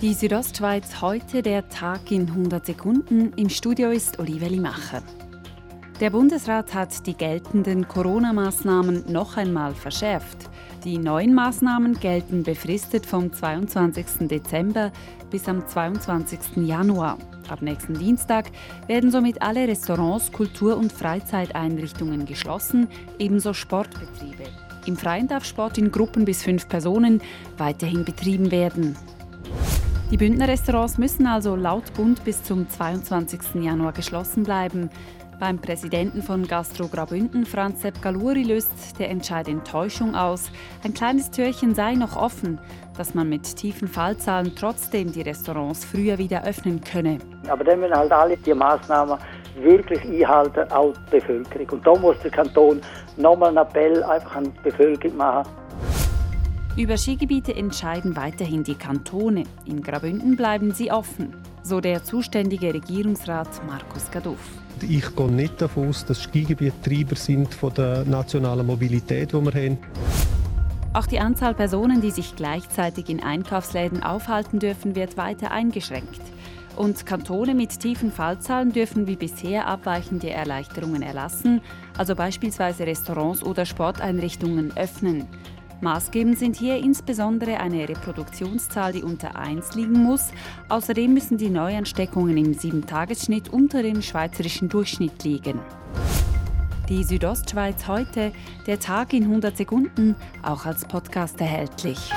Die Südostschweiz heute der Tag in 100 Sekunden. Im Studio ist Oliveli Macher. Der Bundesrat hat die geltenden Corona-Maßnahmen noch einmal verschärft. Die neuen Maßnahmen gelten befristet vom 22. Dezember bis am 22. Januar. Ab nächsten Dienstag werden somit alle Restaurants, Kultur- und Freizeiteinrichtungen geschlossen, ebenso Sportbetriebe. Im Freien darf Sport in Gruppen bis fünf Personen weiterhin betrieben werden. Die Bündner Restaurants müssen also laut Bund bis zum 22. Januar geschlossen bleiben. Beim Präsidenten von Gastro Grabünden, Franz Sepp Galuri, löst der Entscheid Enttäuschung aus. Ein kleines Türchen sei noch offen, dass man mit tiefen Fallzahlen trotzdem die Restaurants früher wieder öffnen könne. Aber dann müssen halt alle die Maßnahmen wirklich einhalten, auch die Bevölkerung. Und da muss der Kanton nochmal einen Appell einfach an die Bevölkerung machen. Über Skigebiete entscheiden weiterhin die Kantone. In Grabünden bleiben sie offen, so der zuständige Regierungsrat Markus Gaduff. Ich gehe nicht davon aus, dass Skigebiete Treiber sind von der nationalen Mobilität, die wir haben. Auch die Anzahl Personen, die sich gleichzeitig in Einkaufsläden aufhalten dürfen, wird weiter eingeschränkt. Und Kantone mit tiefen Fallzahlen dürfen wie bisher abweichende Erleichterungen erlassen, also beispielsweise Restaurants oder Sporteinrichtungen öffnen. Maßgebend sind hier insbesondere eine Reproduktionszahl, die unter 1 liegen muss. Außerdem müssen die Neuansteckungen im 7-Tagesschnitt unter dem schweizerischen Durchschnitt liegen. Die Südostschweiz heute, der Tag in 100 Sekunden, auch als Podcast erhältlich.